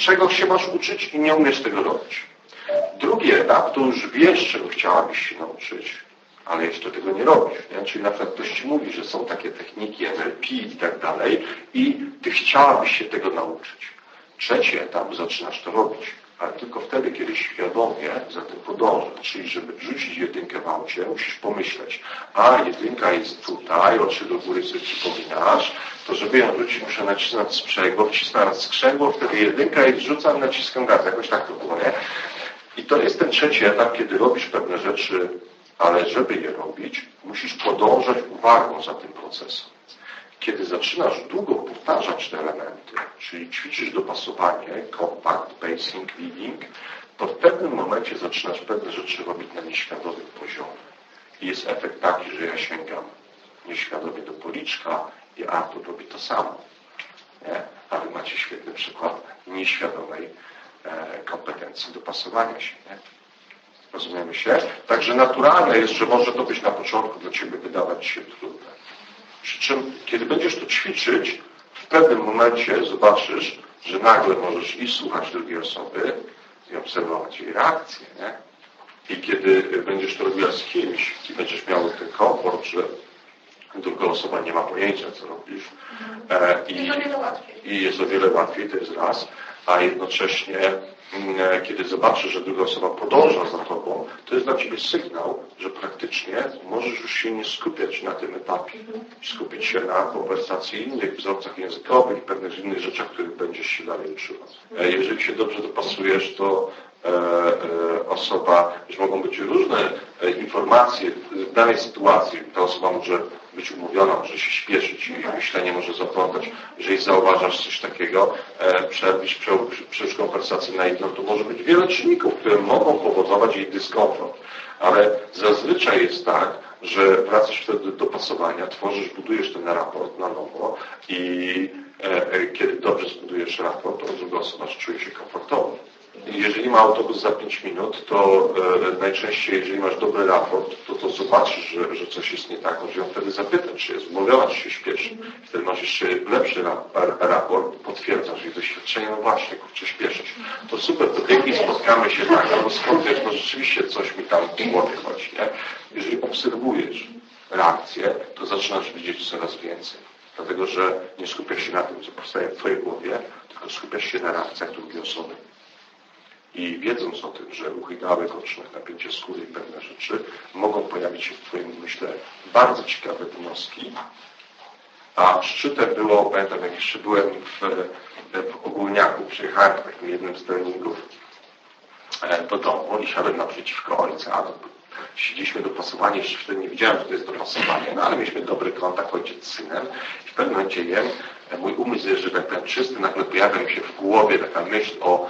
czego się masz uczyć i nie umiesz tego robić. Drugi etap to już wiesz, czego chciałabyś się nauczyć, ale jeszcze tego nie robisz. Nie? Czyli na przykład ktoś Ci mówi, że są takie techniki NLP i tak dalej i Ty chciałabyś się tego nauczyć. Trzeci etap zaczynasz to robić ale tylko wtedy, kiedy świadomie za tym podążasz. Czyli, żeby rzucić jedynkę w aucie, musisz pomyśleć, a jedynka jest tutaj, oczy do góry sobie przypominasz, to żeby ją rzucić, muszę nacisnąć sprzęgło, wcisnąć skrzęgło, wtedy jedynka i rzucam, naciskam gaz. Jakoś tak to było, nie? I to jest ten trzeci etap, kiedy robisz pewne rzeczy, ale żeby je robić, musisz podążać uwagą za tym procesem. Kiedy zaczynasz długo powtarzać te elementy, czyli ćwiczysz dopasowanie, compact, pacing, leading, to w pewnym momencie zaczynasz pewne rzeczy robić na nieświadomym poziomie. I jest efekt taki, że ja sięgam nieświadomie do policzka i Artur robi to samo. Nie? A wy macie świetny przykład nieświadomej e, kompetencji dopasowania się. Nie? Rozumiemy się? Także naturalne jest, że może to być na początku dla Ciebie wydawać się trudne. Przy czym, kiedy będziesz to ćwiczyć, w pewnym momencie zobaczysz, że nagle możesz i słuchać drugiej osoby i obserwować jej reakcję, nie? I kiedy będziesz to robiła z kimś i będziesz miał ten komfort, że druga osoba nie ma pojęcia, co robisz. E, i, I jest o wiele łatwiej, to jest raz, a jednocześnie E, kiedy zobaczysz, że druga osoba podąża za Tobą, to jest dla Ciebie sygnał, że praktycznie możesz już się nie skupiać na tym etapie. Skupić się na konwersacji innych wzorcach językowych i pewnych innych rzeczach, których będziesz się dalej uczyła. E, jeżeli się dobrze dopasujesz, to osoba, już mogą być różne informacje w danej sytuacji. Ta osoba może być umówiona, może się śpieszyć i myślenie może zaplątać. Jeżeli zauważasz coś takiego, e, przełóż konwersację na jedno, to może być wiele czynników, które mogą powodować jej dyskomfort. Ale zazwyczaj jest tak, że wracasz wtedy do dopasowania, tworzysz, budujesz ten raport na nowo i e, e, kiedy dobrze zbudujesz raport, to druga osoba czuje się komfortowo. Jeżeli ma autobus za 5 minut, to e, najczęściej, jeżeli masz dobry raport, to, to zobaczysz, że, że coś jest nie tak. Możesz ją wtedy zapytać, czy jest umówiona, czy się śpieszy. Wtedy masz jeszcze lepszy raport, potwierdzasz jej doświadczenie, no właśnie, kurczę, śpieszyć. To super, to dzięki spotkamy się tak, albo skąd wiesz, no rzeczywiście coś mi tam w głowie chodzi, nie? Jeżeli obserwujesz reakcję, to zaczynasz widzieć coraz więcej. Dlatego, że nie skupiasz się na tym, co powstaje w Twojej głowie, tylko skupiasz się na reakcjach drugiej osoby. I wiedząc o tym, że ruchy gałek ocznych, napięcie skóry i pewne rzeczy mogą pojawić się w Twoim myśle bardzo ciekawe wnioski, a szczytem było, pamiętam jak jeszcze byłem w, w Ogólniaku, przyjechałem w takim jednym z treningów e, do domu i siadłem naprzeciwko ojca. Siedzieliśmy dopasowani, jeszcze wtedy nie wiedziałem, że to jest dopasowanie, no ale mieliśmy dobry kontakt ojciec z synem i w pewnym momencie jem, mój umysł jest, że tak ten czysty, nagle pojawia mi się w głowie taka myśl o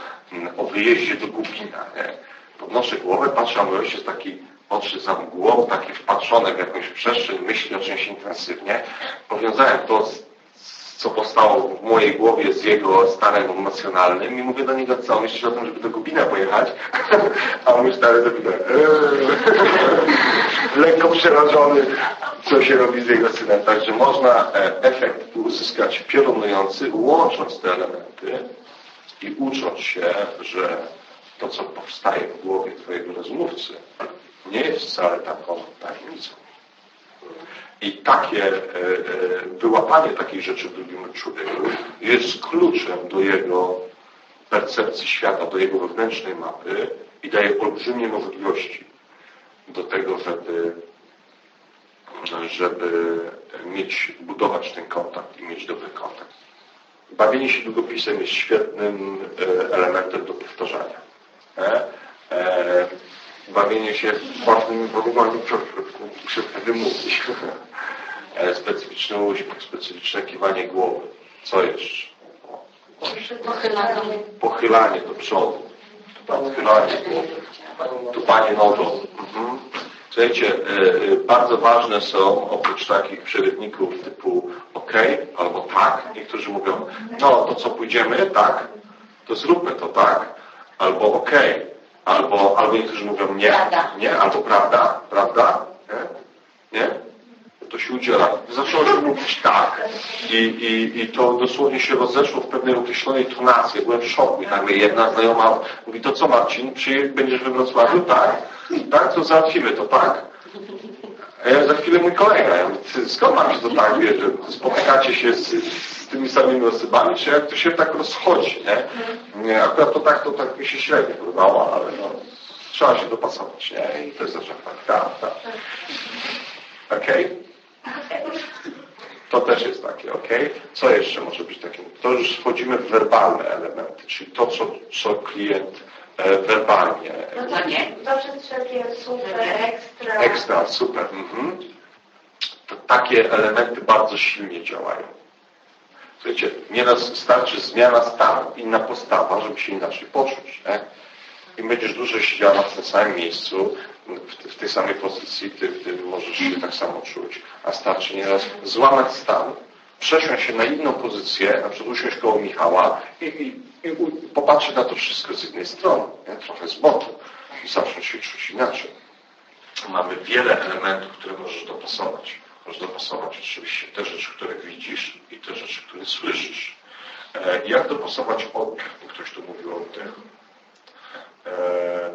o wyjeździe do Gubina. Nie? Podnoszę głowę, patrzę, a mój ojciec taki oczy za mgłą, taki wpatrzony w jakąś przestrzeń, myśli o czymś intensywnie. Powiązałem to z, co powstało w mojej głowie z jego stanem emocjonalnym i mówię do niego, co, myślisz o tym, żeby do Gubina pojechać? A mi stary do Gubina, lekko przerażony, co się robi z jego synem. Także można e, efekt uzyskać piorunujący, łącząc te elementy i ucząc się, że to, co powstaje w głowie Twojego rozmówcy, nie jest wcale taką tajemnicą. I takie e, e, wyłapanie takiej rzeczy w drugim człowieku jest kluczem do jego percepcji świata, do jego wewnętrznej mapy i daje olbrzymie możliwości do tego, żeby, żeby mieć, budować ten kontakt i mieć dobry kontakt. Bawienie się długopisem jest świetnym e, elementem do powtarzania. E? E, bawienie się ważnymi warunkami przez wymówić. Specyficzny uśmiech, specyficzne kiwanie głowy. Co jeszcze? Pochylanie. Pochylanie do przodu. Odchylanie głowy. Tupanie nogą. Mhm. Słuchajcie, bardzo ważne są oprócz takich przerywników typu OK albo tak, niektórzy mówią, no to co pójdziemy, tak, to zróbmy to tak, albo OK, albo, albo niektórzy mówią nie, nie, albo prawda, prawda, nie, nie? to się udziela. Zaczęło się mówić tak i, i, i to dosłownie się rozeszło w pewnej określonej tonacji. byłem w szoku i nagle jedna znajoma mówi, to co Marcin, przyje, będziesz we Wrocławiu? Tak. Tak, to załatwimy to, tak? A ja za chwilę mój kolega. Ja mówię, skąd masz to tak, wie, że spotykacie się z, z tymi samymi osobami, czy jak to się tak rozchodzi, nie? nie akurat to tak, to tak mi się średnio podobało, ale no, trzeba się dopasować, nie? I to jest zawsze tak, tak, tak. Okej? Okay? To też jest takie, ok? Co jeszcze może być takim? To już wchodzimy w werbalne elementy, czyli to, co, co klient werbalnie. No to nie, to przez wszelkie super, ekstra. Ekstra, super. Mhm. To takie elementy bardzo silnie działają. Słuchajcie, nieraz starczy zmiana stanu, inna postawa, żeby się inaczej poczuć. Nie? I będziesz dłużej siedziała w tym samym miejscu, w, w tej samej pozycji, ty, ty możesz się tak samo czuć. A starczy nieraz złamać stan, przesiąść się na inną pozycję, na przykład usiąść koło Michała i, i, i na to wszystko z jednej strony, nie? trochę z boku i zacząć się czuć inaczej. Mamy wiele elementów, które możesz dopasować. Możesz dopasować oczywiście te rzeczy, które widzisz i te rzeczy, które słyszysz. E, jak dopasować oddech? Ktoś tu mówił o oddechu. E,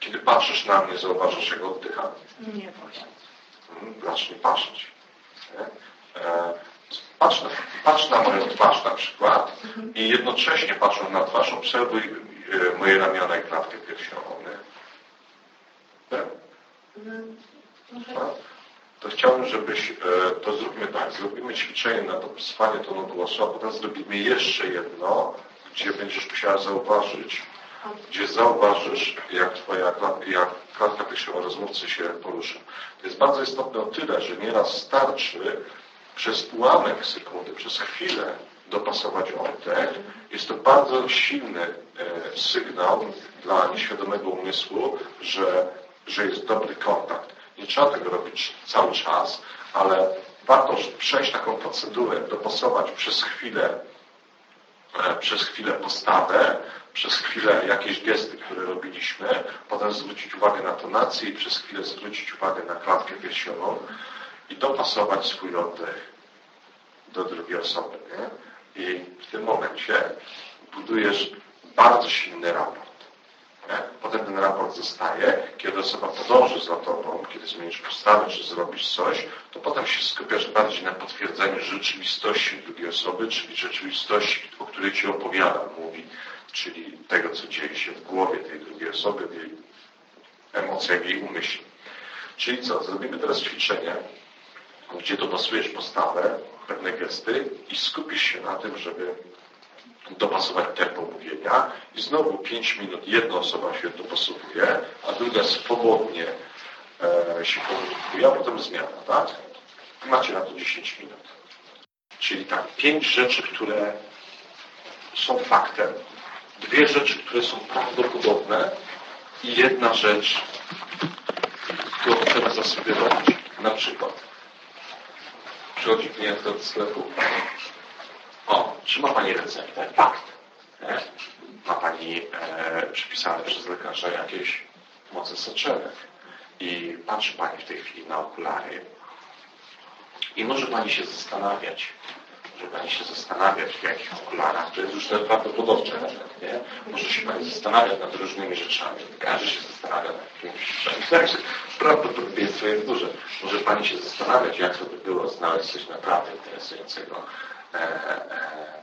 kiedy patrzysz na mnie, zauważasz, jak oddycham? Nie powiem. Zacznij patrzeć. E, patrz na, patrz na moją twarz na przykład i jednocześnie patrząc na twarz obserwuj moje ramiona i klatkę piersiową. Nie? Tak? To chciałbym, żebyś, to zróbmy tak, zrobimy ćwiczenie na dopisywanie tonu głosu, a potem zrobimy jeszcze jedno, gdzie będziesz musiała zauważyć, gdzie zauważysz, jak twoja jak klatka piersiowa rozmówcy się porusza. To jest bardzo istotne o tyle, że nieraz starczy przez ułamek sekundy, przez chwilę dopasować oddech. Jest to bardzo silny e, sygnał dla nieświadomego umysłu, że, że jest dobry kontakt. Nie trzeba tego robić cały czas, ale warto przejść taką procedurę, dopasować przez chwilę, e, przez chwilę postawę, przez chwilę jakieś gesty, które robiliśmy, potem zwrócić uwagę na tonację i przez chwilę zwrócić uwagę na klatkę piersiową i dopasować swój oddech do drugiej osoby. Nie? I w tym momencie budujesz bardzo silny raport. Nie? Potem ten raport zostaje, kiedy osoba podąży za tobą, kiedy zmienisz postawę, czy zrobisz coś, to potem się skupiasz bardziej na potwierdzeniu rzeczywistości drugiej osoby, czyli rzeczywistości, o której ci opowiada, mówi, czyli tego, co dzieje się w głowie tej drugiej osoby, w jej emocjach, w jej umyśle. Czyli co? Zrobimy teraz ćwiczenie, gdzie dopasujesz postawę, pewne gesty i skupisz się na tym, żeby dopasować tempo mówienia i znowu 5 minut jedna osoba się dopasowuje, a druga swobodnie e, się komunikuje, a potem zmiana, tak? Macie na to 10 minut. Czyli tak, pięć rzeczy, które są faktem, dwie rzeczy, które są prawdopodobne i jedna rzecz, którą trzeba zasugerować. Na przykład przychodzi klient do sklepu. O, czy ma Pani receptę? Fakt. Nie? Ma Pani e, przypisane przez lekarza jakieś moce soczewek. I patrzy Pani w tej chwili na okulary i może Pani się zastanawiać, może Pani się zastanawiać w jakich okularach, to jest już prawdopodobne, nie? Może się Pani zastanawiać nad różnymi rzeczami. Każdy się zastanawia nad jakimiś rzeczami. Także prawdopodobieństwo jest duże. Może Pani się zastanawiać, jak to by było znaleźć coś naprawdę interesującego e, e,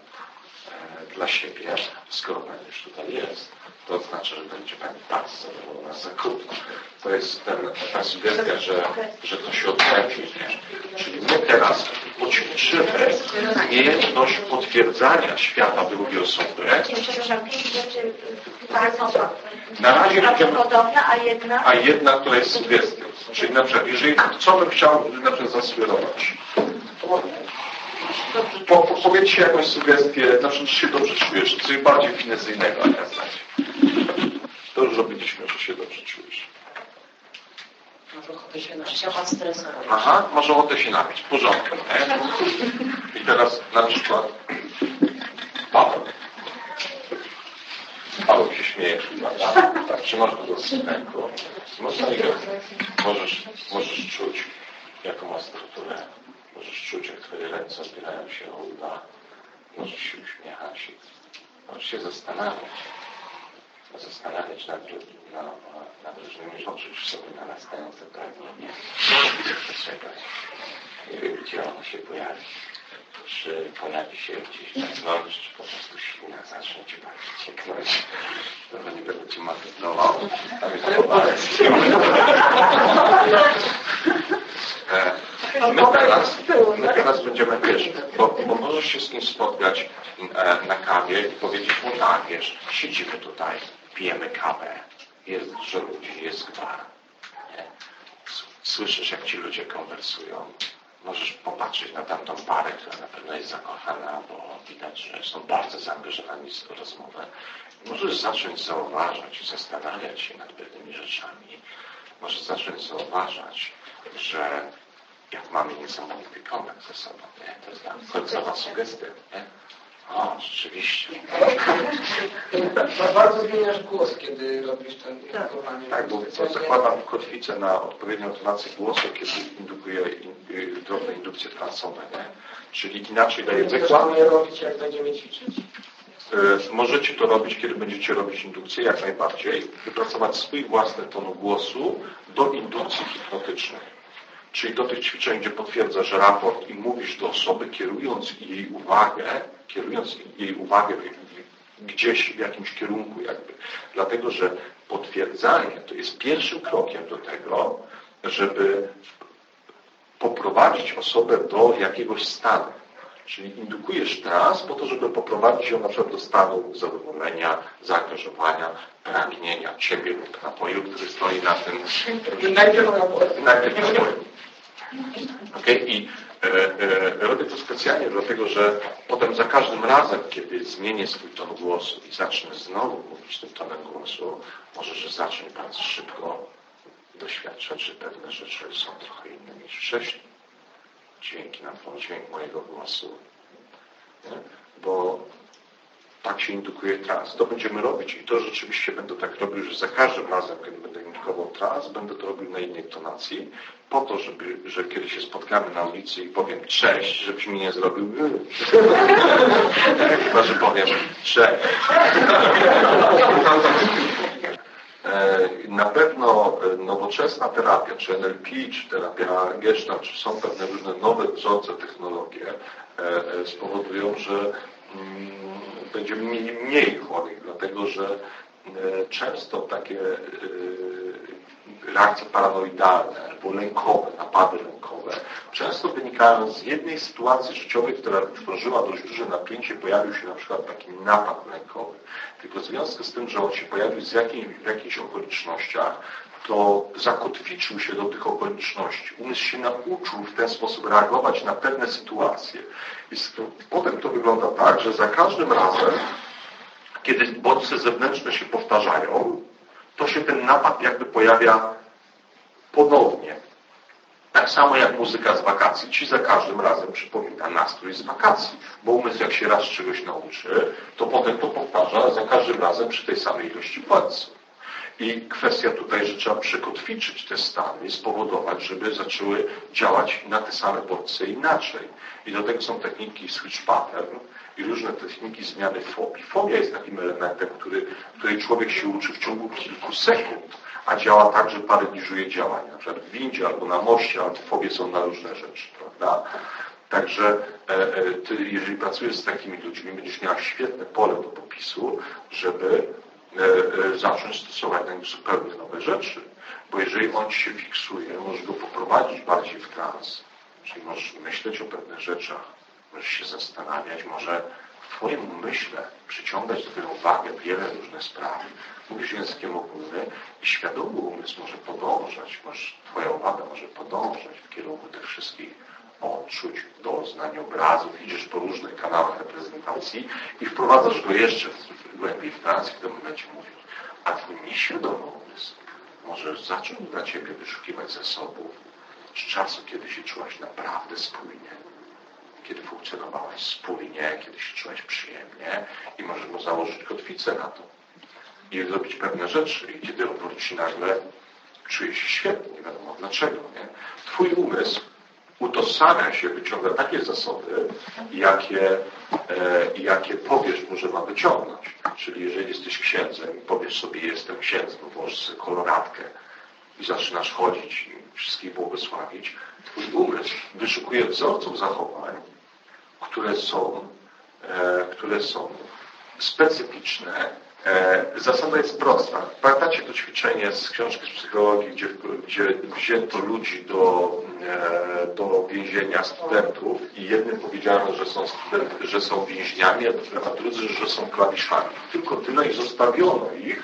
dla siebie, skoro Pani już tutaj jest to oznacza, że będzie Pani bardzo zadowolona z zakupu. To jest ten, ta sugestia, że, że to się odlepi. Czyli my teraz poćwiczymy umiejętność potwierdzania świata drugiej osoby. Przepraszam, pięć rzeczy bardzo na razie prawdopodobna, a jedna... A jedna, która jest sugestią. Czyli na przykład, jeżeli co bym chciał na przykład zasugerować, po, po, powiedzcie jakąś sugestię, na przykład, czy się dobrze czujesz, coś bardziej finezyjnego, a nie znać. To już robiliśmy, że się dobrze czujesz. Może ochotę się a pan stresował. Aha, może ochotę się napić. W porządku. Nie? I teraz na przykład Paweł. Paweł się śmieje tak? Trzymasz go do ręku. Możesz, możesz, możesz czuć. jaką ma strukturę. Możesz czuć, jak Twoje ręce opierają się o uda. Możesz się uśmiechać. Możesz się zastanawiać. Zastanawiać nad, nad, nad różnymi rzeczami w sobie narastające pragnienie. Nie wiem, gdzie ono się pojawi. Czy pojawi się gdzieś wewnątrz, czy po prostu silna zacznie Cię bardziej cieknąć. Dobra, nie będę Cię matynował. Tam jest E, My teraz, my teraz będziemy, wiesz, bo, bo możesz się z nim spotkać e, na kawie i powiedzieć mu tak, wiesz, siedzimy tutaj, pijemy kawę, jest dużo ludzi, jest gwar. Słyszysz, jak ci ludzie konwersują. Możesz popatrzeć na tamtą parę, która na pewno jest zakochana, bo widać, że są bardzo zaangażowani w rozmowę. Możesz zacząć zauważać i zastanawiać się nad pewnymi rzeczami. Możesz zacząć zauważać, że jak mamy niesamowity kontakt ze sobą, nie? to jest ta końcowa sugestia. Nie? O, rzeczywiście. Ba- Bardzo zmieniasz głos, kiedy robisz ten indukowanie. Tak, bo zakładam kotwicę na odpowiednią tonację głosu, kiedy indukuję in, y, drobne indukcje transowe. Nie? Czyli inaczej daję wykład. to robić, jak będziemy ćwiczyć. Y, Możecie to robić, kiedy będziecie robić indukcję, jak najbardziej. Wypracować swój własny ton głosu do indukcji hipnotycznej. Czyli do tych ćwiczeń, gdzie potwierdzasz raport i mówisz do osoby, kierując jej uwagę, kierując jej uwagę gdzieś w jakimś kierunku jakby. Dlatego, że potwierdzanie to jest pierwszym krokiem do tego, żeby poprowadzić osobę do jakiegoś stanu. Czyli indukujesz trans po to, żeby poprowadzić ją na przykład do stanu zadowolenia, zaangażowania, pragnienia ciebie lub napoju, który stoi na tym. Najpierw na pole. Najpierw napoju. Okay? I e, e, robię to specjalnie dlatego, że potem za każdym razem, kiedy zmienię swój ton głosu i zacznę znowu mówić tym tonem głosu, może, że zacznę bardzo szybko doświadczać, że pewne rzeczy są trochę inne niż wcześniej. Dźwięki na dźwięk mojego głosu. Bo tak się indukuje trans. To będziemy robić i to rzeczywiście będę tak robił, że za każdym razem, kiedy będę indukował trans, będę to robił na innej tonacji, po to, żeby, że kiedy się spotkamy na ulicy i powiem cześć, żebyś mi nie zrobił chyba, że powiem cześć. E, Na pewno e, nowoczesna terapia, czy NLP, czy terapia Gestalt, czy są pewne różne nowe wzorce, technologie e, spowodują, że będziemy mieli mniej chorych, dlatego że e, często takie e, reakcje paranoidalne albo lękowe, napady lękowe, często wynikają z jednej sytuacji życiowej, która tworzyła dość duże napięcie, pojawił się na przykład taki napad lękowy. Tylko w związku z tym, że on się pojawił z w jakichś okolicznościach, to zakotwiczył się do tych okoliczności. Umysł się nauczył w ten sposób reagować na pewne sytuacje. I potem to wygląda tak, że za każdym razem, kiedy bodźce zewnętrzne się powtarzają, to się ten napad jakby pojawia ponownie. Tak samo jak muzyka z wakacji ci za każdym razem przypomina nastrój z wakacji. Bo umysł jak się raz czegoś nauczy, to potem to powtarza za każdym razem przy tej samej ilości bodźców. I kwestia tutaj, że trzeba przekotwiczyć te stany i spowodować, żeby zaczęły działać na te same bodźce inaczej. I do tego są techniki switch pattern i różne techniki zmiany fobii. Fobia jest takim elementem, który, której człowiek się uczy w ciągu kilku sekund, a działa tak, że paraliżuje działanie. Na przykład w windzie albo na moście, ale fobie są na różne rzeczy, prawda? Także e, e, ty, jeżeli pracujesz z takimi ludźmi, będziesz miała świetne pole do popisu, żeby zacząć stosować na nim zupełnie nowe rzeczy. Bo jeżeli on się fiksuje, możesz go poprowadzić bardziej w trans, czyli możesz myśleć o pewnych rzeczach, możesz się zastanawiać, może w Twoim umyśle przyciągać do tego uwagę wiele różnych spraw. Mówisz językiem ogólnym i świadomy umysł może podążać, może, Twoja uwaga może podążać w kierunku tych wszystkich odczuć, doznań, obrazów, idziesz po różnych kanałach reprezentacji i wprowadzasz go jeszcze głębiej w trans i w tym momencie mówisz, a twój nieświadomy umysł może zacząć dla ciebie wyszukiwać zasobów z czasu, kiedy się czułaś naprawdę spójnie, kiedy funkcjonowałaś spójnie, kiedy się czułaś przyjemnie i możesz mu założyć kotwicę na to i zrobić pewne rzeczy. I kiedy on wróci nagle czuje się świetnie, nie wiadomo dlaczego. Nie? Twój umysł utożsamia się, wyciąga takie zasoby, jakie, e, jakie powiesz mu, że ma wyciągnąć. Czyli jeżeli jesteś księdzem powiesz sobie, jestem księdzem, włożysz sobie koloratkę i zaczynasz chodzić i wszystkich błogosławić, twój umysł wyszukuje wzorców zachowań, które są, e, które są specyficzne. E, zasada jest prosta. Pamiętacie to ćwiczenie z książki z psychologii, gdzie, gdzie wzięto ludzi do, do więzienia studentów i jednym powiedziano, że są, student, że są więźniami, a drudzy, że są klawiszami. Tylko tyle i zostawiono ich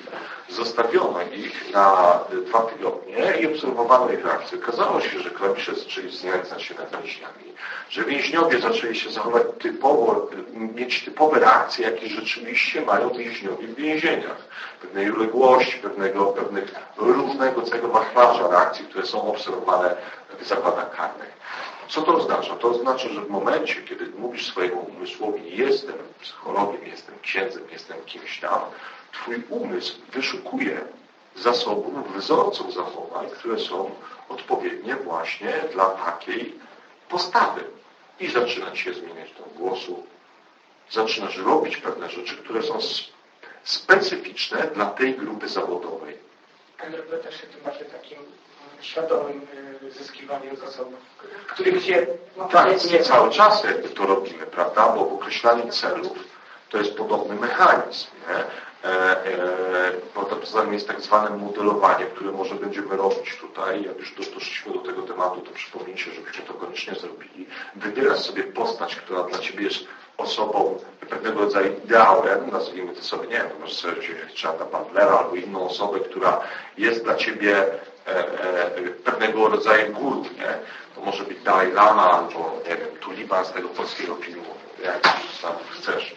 Zostawiono ich na dwa tygodnie i obserwowano ich reakcję. Okazało się, że klawisze zaczęli znęcać się nad więźniami, że więźniowie zaczęli się zachować typowo, mieć typowe reakcje, jakie rzeczywiście mają więźniowie w więzieniach. Pewnej uległości, pewnego, pewnych różnego całego wachlarza reakcji, które są obserwowane w zakładach karnych. Co to oznacza? To oznacza, że w momencie, kiedy mówisz swojemu umysłowi jestem psychologiem, jestem księdzem, jestem kimś tam, Twój umysł wyszukuje zasobów, wzorców zachowań, które są odpowiednie właśnie dla takiej postawy. I zaczyna się zmieniać ton głosu. Zaczynasz robić pewne rzeczy, które są specyficzne dla tej grupy zawodowej. NLP też się tłumaczy takim świadomym y, zyskiwaniem zasobów, których się... No, tak, nie cały czas to robimy, prawda? Bo w określaniu celów to jest podobny mechanizm. Nie? Potem e, jest tak zwane modelowanie, które może będziemy robić tutaj. Jak już doszliśmy do tego tematu, to przypomnijcie, żebyśmy to koniecznie zrobili. Wybierasz sobie postać, która dla Ciebie jest osobą pewnego rodzaju ideałem, nazwijmy to sobie, nie wiem, to może sobie Richarda Bandlera albo inną osobę, która jest dla Ciebie e, e, pewnego rodzaju guru, nie? To może być Dalai Lama albo, nie wiem, Tulipan z tego polskiego filmu, jak chcesz.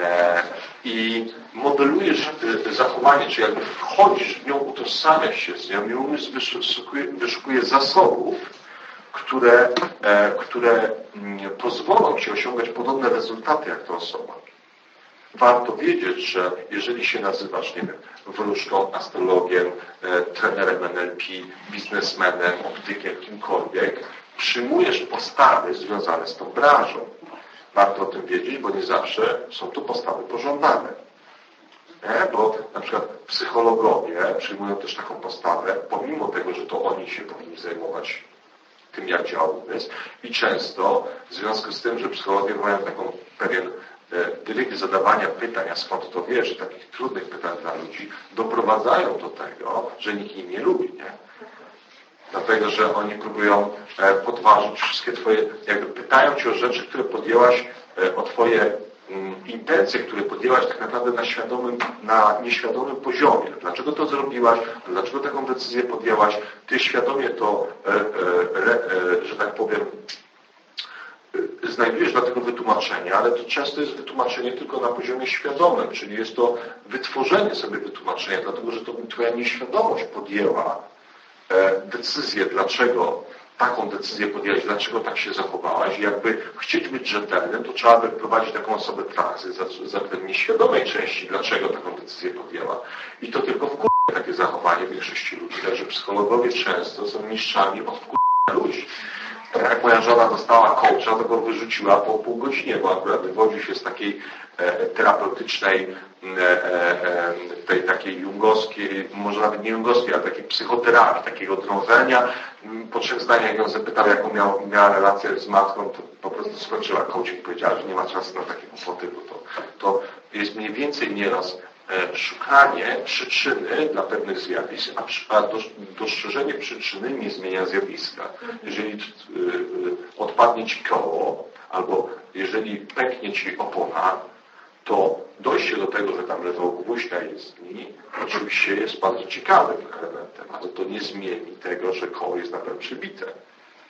E, i modelujesz e, zachowanie, czy jakby wchodzisz w nią, utożsamiasz się z nią i umysł wyszukuje, zasobów, które, e, które mm, pozwolą Ci osiągać podobne rezultaty jak ta osoba. Warto wiedzieć, że jeżeli się nazywasz, nie wiem, wróżką, astrologiem, trenerem NLP, biznesmenem, optykiem, kimkolwiek, przyjmujesz postawy związane z tą branżą. Warto o tym wiedzieć, bo nie zawsze są to postawy pożądane. Nie? Bo na przykład psychologowie przyjmują też taką postawę, pomimo tego, że to oni się powinni zajmować tym, jak działa umysł i często w związku z tym, że psychologowie mają taką pewien dryg zadawania pytań, a skąd to wiesz, takich trudnych pytań dla ludzi, doprowadzają do tego, że nikt ich nie lubi. Nie? Dlatego, że oni próbują e, podważyć wszystkie Twoje, jakby pytają Cię o rzeczy, które podjęłaś, e, o Twoje mm, intencje, które podjęłaś tak naprawdę na świadomym, na nieświadomym poziomie. Dlaczego to zrobiłaś? Dlaczego taką decyzję podjęłaś? Ty świadomie to, e, że tak powiem, znajdujesz dla tego wytłumaczenie, ale to często jest wytłumaczenie tylko na poziomie świadomym, czyli jest to wytworzenie sobie wytłumaczenia, dlatego że to Twoja nieświadomość podjęła E, decyzję, dlaczego taką decyzję podjęłaś, dlaczego tak się zachowałaś. I jakby chcieć być rzetelnym, to trzeba by wprowadzić taką osobę transy, zapewne świadomej części, dlaczego taką decyzję podjęła. I to tylko w takie zachowanie większości ludzi. Także psychologowie często są mistrzami od ludzi. Jak moja żona dostała coacha, to go wyrzuciła po pół godzinie, bo akurat wywodził się z takiej e, terapeutycznej E, e, tej takiej jungowskiej, może nawet nie jungowskiej, ale takiej psychoterapii, takiego drążenia. Po trzech zdaniach ją zapytał, jaką miał, miała relację z matką, to po prostu skończyła coaching, powiedziała, że nie ma czasu na takie kłopoty, bo to, to jest mniej więcej nieraz szukanie przyczyny dla pewnych zjawisk, a dostrzeżenie przyczyny nie zmienia zjawiska. Jeżeli odpadnie Ci koło, albo jeżeli pęknie Ci opona, to dojście do tego, że tam leżał gwóźdź na jezdni, oczywiście jest bardzo ciekawym elementem, ale to nie zmieni tego, że koło jest nadal przybite.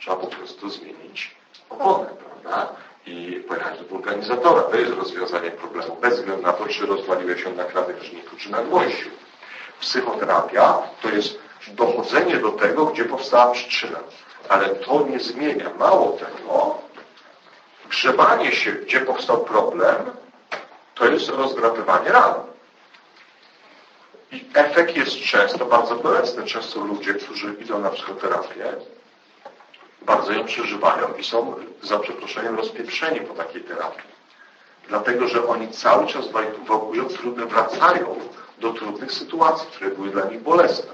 Trzeba po prostu zmienić oponę, prawda? I pojechać do wulkanizatora. To jest rozwiązanie problemu, bez względu na to, czy rozwaliłeś się na krawężniku, czy na gwoździu. Psychoterapia to jest dochodzenie do tego, gdzie powstała przyczyna. Ale to nie zmienia. Mało tego, grzebanie się, gdzie powstał problem, to jest rozdrapywanie ran. I efekt jest często bardzo bolesny. Często ludzie, którzy idą na psychoterapię, bardzo ją przeżywają i są, za przeproszeniem, rozpieprzeni po takiej terapii. Dlatego, że oni cały czas wokują trudne, wracają do trudnych sytuacji, które były dla nich bolesne.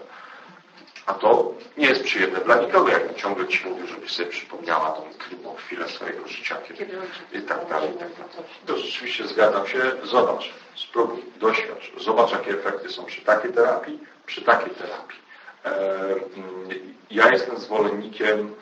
A to nie jest przyjemne dla nikogo, jak ciągle ci mówił, żebyś sobie przypomniała tą trudną chwilę swojego życia, kiedy i tak dalej, i tak dalej. To rzeczywiście zgadzam się. Zobacz, spróbuj, doświadcz. Zobacz, jakie efekty są przy takiej terapii, przy takiej terapii. Ja jestem zwolennikiem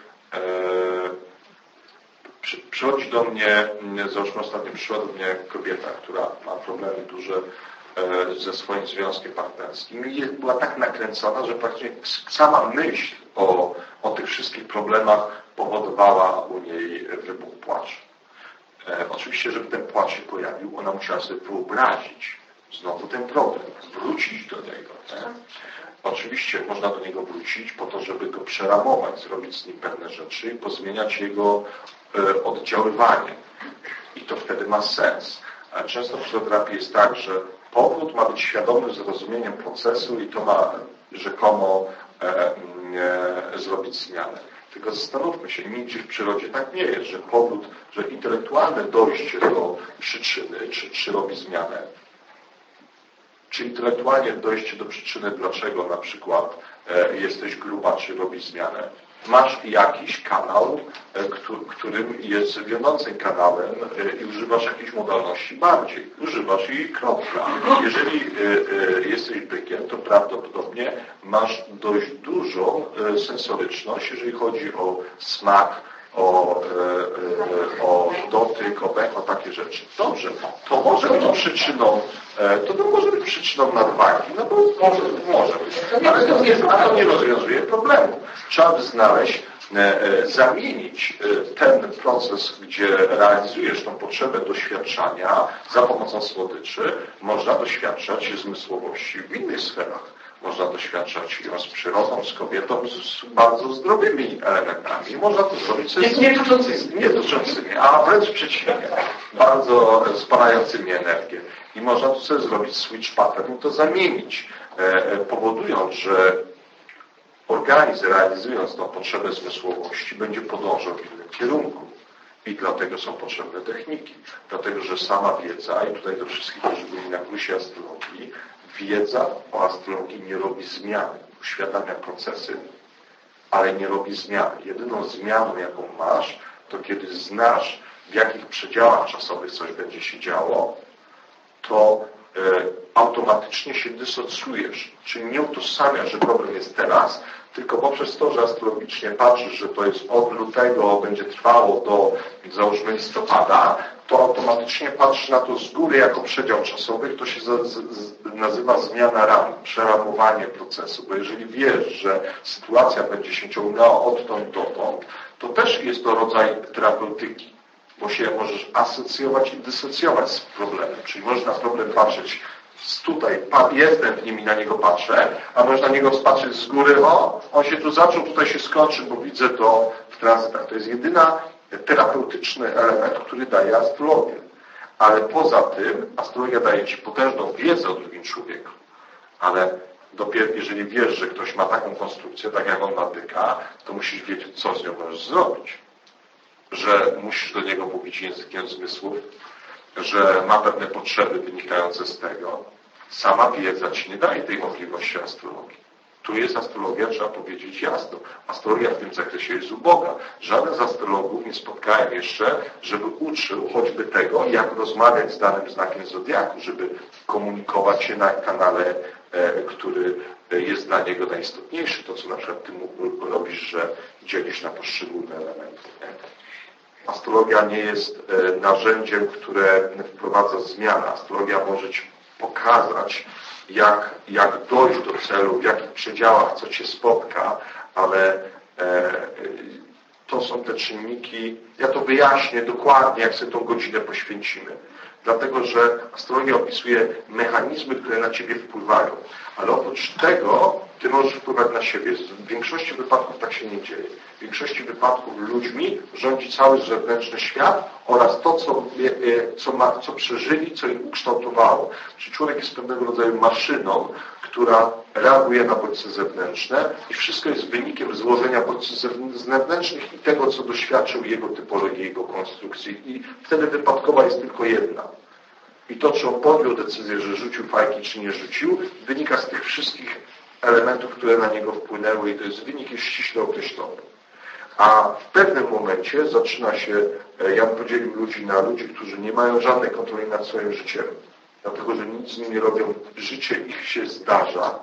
przychodzi do mnie, załóżmy ostatnio przyszła do mnie kobieta, która ma problemy duże e, ze swoim związkiem partnerskim i była tak nakręcona, że praktycznie sama myśl o, o tych wszystkich problemach powodowała u niej wybuch płaczu. E, oczywiście, żeby ten płacz się pojawił, ona musiała sobie wyobrazić znowu ten problem, wrócić do? Oczywiście można do niego wrócić po to, żeby go przeramować, zrobić z nim pewne rzeczy pozmieniać jego e, oddziaływanie. I to wtedy ma sens. A często w psychoterapii jest tak, że powód ma być świadomy zrozumieniem procesu i to ma rzekomo e, e, zrobić zmianę. Tylko zastanówmy się, nigdzie w przyrodzie tak nie jest, że powód, że intelektualne dojście do przyczyny, czy, czy robi zmianę, czy intelektualnie dojście do przyczyny, dlaczego na przykład e, jesteś gruba, czy robisz zmianę. Masz jakiś kanał, e, którym jest wiodącym kanałem e, i używasz jakiejś modalności bardziej. Używasz jej kropka. Jeżeli jesteś bykiem, to prawdopodobnie masz dość dużą sensoryczność, jeżeli chodzi o smak, o, e, o dotyk, o o takie rzeczy. Dobrze, to może być przyczyną, e, to, to może być przyczyną nadwagi, no bo może, może być, ale to nie, to nie rozwiązuje problemu. Trzeba by znaleźć, e, zamienić ten proces, gdzie realizujesz tą potrzebę doświadczania za pomocą słodyczy, można doświadczać zmysłowości w innych sferach można doświadczać ją z przyrodą, z kobietą, z bardzo zdrowymi elementami. Można to zrobić z nie, nie dotyczącymi, a wręcz przeciwnie, bardzo spalającymi energię. I można to sobie zrobić switch pattern i to zamienić, e, e, powodując, że organizm realizując tą potrzebę zmysłowości będzie podążał w innym kierunku. I dlatego są potrzebne techniki. Dlatego, że sama wiedza, i tutaj do wszystkich, którzy byli na kursie astrologii, wiedza o astrologii nie robi zmiany. Uświadamia procesy, ale nie robi zmiany. Jedyną zmianą, jaką masz, to kiedy znasz, w jakich przedziałach czasowych coś będzie się działo, to e, automatycznie się dysocjujesz. Czyli nie utożsamiasz, że problem jest teraz, tylko poprzez to, że astrologicznie patrzysz, że to jest od lutego, będzie trwało do załóżmy listopada, to automatycznie patrzysz na to z góry jako przedział czasowy, to się nazywa zmiana ram, przeramowanie procesu, bo jeżeli wiesz, że sytuacja będzie się ciągnęła odtąd dotąd, to też jest to rodzaj terapeutyki, bo się możesz asocjować i dysocjować z problemem, czyli można problem patrzeć tutaj jestem w nim i na niego patrzę, a można na niego spatrzeć z góry, o, on się tu zaczął, tutaj się skończy, bo widzę to w tranzytach. To jest jedyna terapeutyczny element, który daje astrologię. Ale poza tym astrologia daje Ci potężną wiedzę o drugim człowieku. Ale dopiero jeżeli wiesz, że ktoś ma taką konstrukcję, tak jak on ma byka, to musisz wiedzieć, co z nią możesz zrobić. Że musisz do niego mówić językiem zmysłów, że ma pewne potrzeby wynikające z tego. Sama wiedza Ci nie daje tej możliwości astrologii. Tu jest astrologia, trzeba powiedzieć jasno. Astrologia w tym zakresie jest uboga. Żaden z astrologów nie spotkałem jeszcze, żeby uczył choćby tego, jak rozmawiać z danym znakiem zodiaku, żeby komunikować się na kanale, e, który jest dla niego najistotniejszy. To, co na przykład Ty robisz, że dzielisz na poszczególne elementy. Astrologia nie jest e, narzędziem, które wprowadza zmianę. Astrologia może Ci pokazać, jak, jak dojść do celu, w jakich przedziałach co Cię spotka, ale e, to są te czynniki, ja to wyjaśnię dokładnie, jak sobie tą godzinę poświęcimy. dlatego że astrologia opisuje mechanizmy, które na Ciebie wpływają. Ale oprócz tego Ty możesz wpływać na siebie. W większości wypadków tak się nie dzieje. W większości wypadków ludźmi rządzi cały zewnętrzny świat oraz to, co, e, co, ma, co przeżyli, co im ukształtowało. Czyli człowiek jest pewnego rodzaju maszyną, która reaguje na bodźce zewnętrzne i wszystko jest wynikiem złożenia bodźców zewnętrznych i tego, co doświadczył jego typologii, jego konstrukcji. I wtedy wypadkowa jest tylko jedna. I to, czy on podjął decyzję, że rzucił fajki, czy nie rzucił, wynika z tych wszystkich elementów, które na niego wpłynęły i to jest wynik jest ściśle określony. A w pewnym momencie zaczyna się, e, ja bym podzielił ludzi na ludzi, którzy nie mają żadnej kontroli nad swoim życiem, dlatego że nic z nim nie robią, życie ich się zdarza,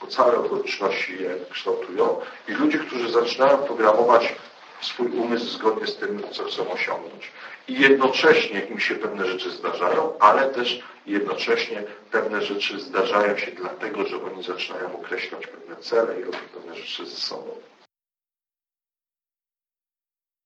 bo całe okoliczności je kształtują. I ludzi, którzy zaczynają programować swój umysł zgodnie z tym, co chcą osiągnąć. I jednocześnie im się pewne rzeczy zdarzają, ale też jednocześnie pewne rzeczy zdarzają się dlatego, że oni zaczynają określać pewne cele i robić pewne rzeczy ze sobą.